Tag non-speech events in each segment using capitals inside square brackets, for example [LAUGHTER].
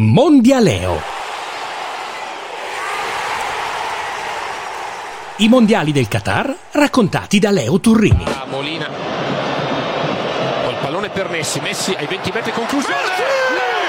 Mondialeo. I mondiali del Qatar raccontati da Leo Turrini. Ah, Molina. Col pallone per Messi. Messi ai 20 metri conclusione. Leo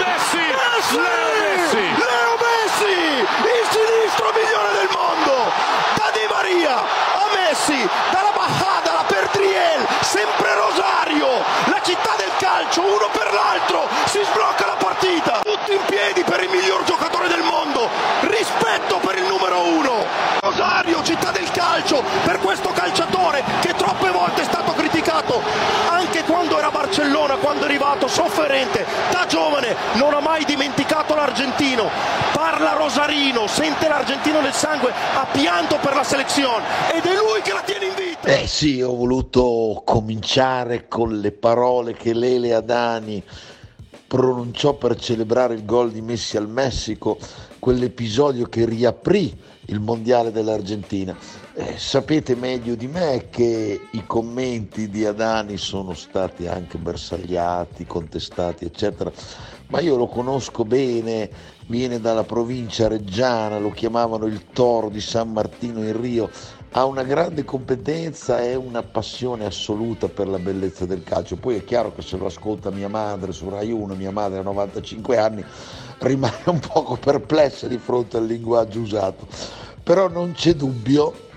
Messi! Messi! Leo Messi! Leo Messi! Il sinistro migliore del mondo! Da Di Maria a Messi, dalla Bajada per Triel, sempre Rosario, la città del calcio, uno per l'altro, si sblocca la partita, tutti in piedi per il miglior giocatore del mondo, rispetto per il numero uno, Rosario, città del calcio, per questo calciatore che troppe volte è stato criticato, anche quando era a Barcellona, quando è arrivato sofferente, da giovane, non ha mai dimenticato l'argentino, parla Rosarino, sente l'argentino nel sangue, ha pianto per la selezione ed è lui che la tiene in vita. Eh sì, ho voluto cominciare con le parole che Lele Adani pronunciò per celebrare il gol di Messi al Messico, quell'episodio che riaprì il mondiale dell'Argentina. Eh, sapete meglio di me che i commenti di Adani sono stati anche bersagliati, contestati, eccetera, ma io lo conosco bene, viene dalla provincia reggiana, lo chiamavano il toro di San Martino in Rio, ha una grande competenza e una passione assoluta per la bellezza del calcio. Poi è chiaro che se lo ascolta mia madre su Rai 1, mia madre ha 95 anni, rimane un poco perplessa di fronte al linguaggio usato. Però non c'è dubbio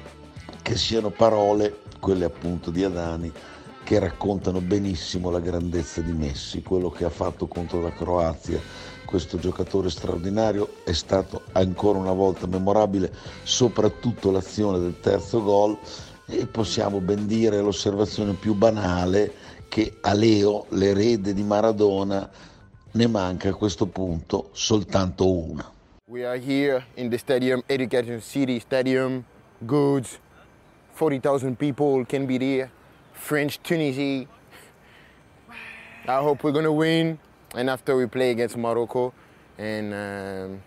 che siano parole, quelle appunto di Adani, che raccontano benissimo la grandezza di Messi, quello che ha fatto contro la Croazia. Questo giocatore straordinario è stato ancora una volta memorabile, soprattutto l'azione del terzo gol e possiamo ben dire l'osservazione più banale che a Leo, l'erede di Maradona, ne manca a questo punto soltanto una. We are here in the stadium, Education City Stadium, goods, 40,000 people can be there, French Tunisia. I hope we're gonna win, and after we play against Morocco, and um,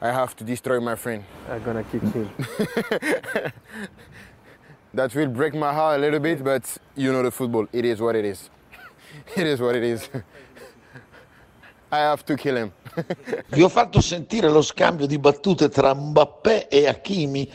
I have to destroy my friend. I'm gonna kick him. [LAUGHS] That will break my heart a little bit, but you know the football. It is what it is. [LAUGHS] It is what it is. [LAUGHS] I have to kill him. Vi ho fatto sentire lo scambio di battute tra Mbappé e Hakimi,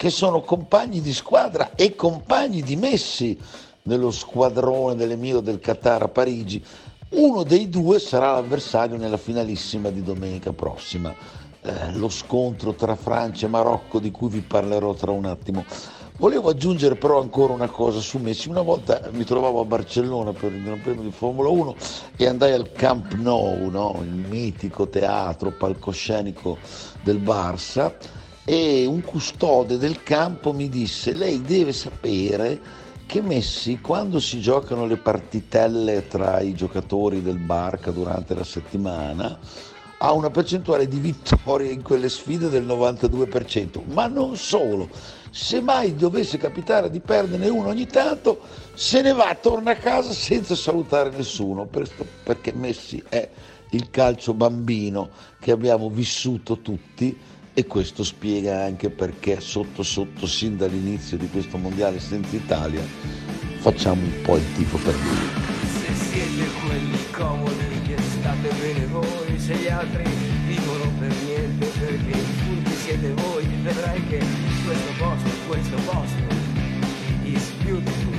che sono compagni di squadra e compagni di Messi nello squadrone dell'Emiro del Qatar a Parigi. Uno dei due sarà l'avversario nella finalissima di domenica prossima. Eh, lo scontro tra Francia e Marocco di cui vi parlerò tra un attimo. Volevo aggiungere però ancora una cosa su Messi. Una volta mi trovavo a Barcellona per il Gran Premio di Formula 1 e andai al Camp Nou, no? il mitico teatro palcoscenico del Barça, e un custode del campo mi disse: Lei deve sapere che Messi, quando si giocano le partitelle tra i giocatori del Barca durante la settimana, ha una percentuale di vittorie in quelle sfide del 92%, ma non solo, se mai dovesse capitare di perderne uno ogni tanto, se ne va, torna a casa senza salutare nessuno, perché Messi è il calcio bambino che abbiamo vissuto tutti e questo spiega anche perché sotto sotto, sin dall'inizio di questo mondiale senza Italia, facciamo un po' il tifo per lui. Se siete quelli comodi che state bene voi, se gli altri vivono per niente perché i furbi siete voi, vedrai che questo posto, questo posto is beautiful.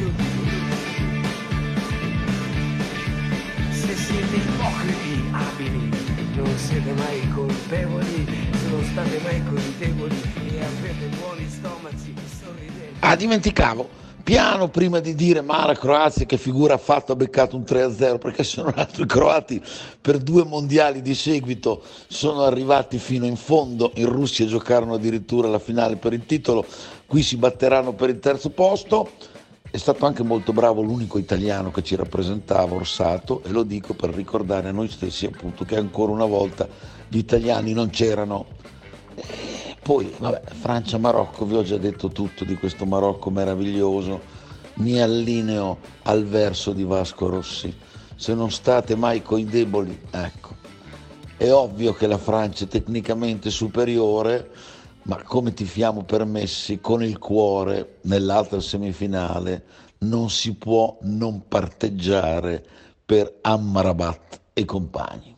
Se siete ipocriti, abili, non siete mai colpevoli, non state mai così deboli e avete buoni stomaci, sorridete. Ah, dimenticavo. Piano prima di dire ma la Croazia che figura ha fatto ha beccato un 3-0 perché sono [LAUGHS] altri croati per due mondiali di seguito sono arrivati fino in fondo in Russia giocarono addirittura la finale per il titolo qui si batteranno per il terzo posto è stato anche molto bravo l'unico italiano che ci rappresentava Orsato e lo dico per ricordare a noi stessi appunto che ancora una volta gli italiani non c'erano e poi, vabbè, Francia-Marocco, vi ho già detto tutto di questo Marocco meraviglioso, mi allineo al verso di Vasco Rossi. Se non state mai coi deboli, ecco. È ovvio che la Francia è tecnicamente superiore, ma come ti fiamo permessi con il cuore nell'altra semifinale non si può non parteggiare per Amrabat e compagni.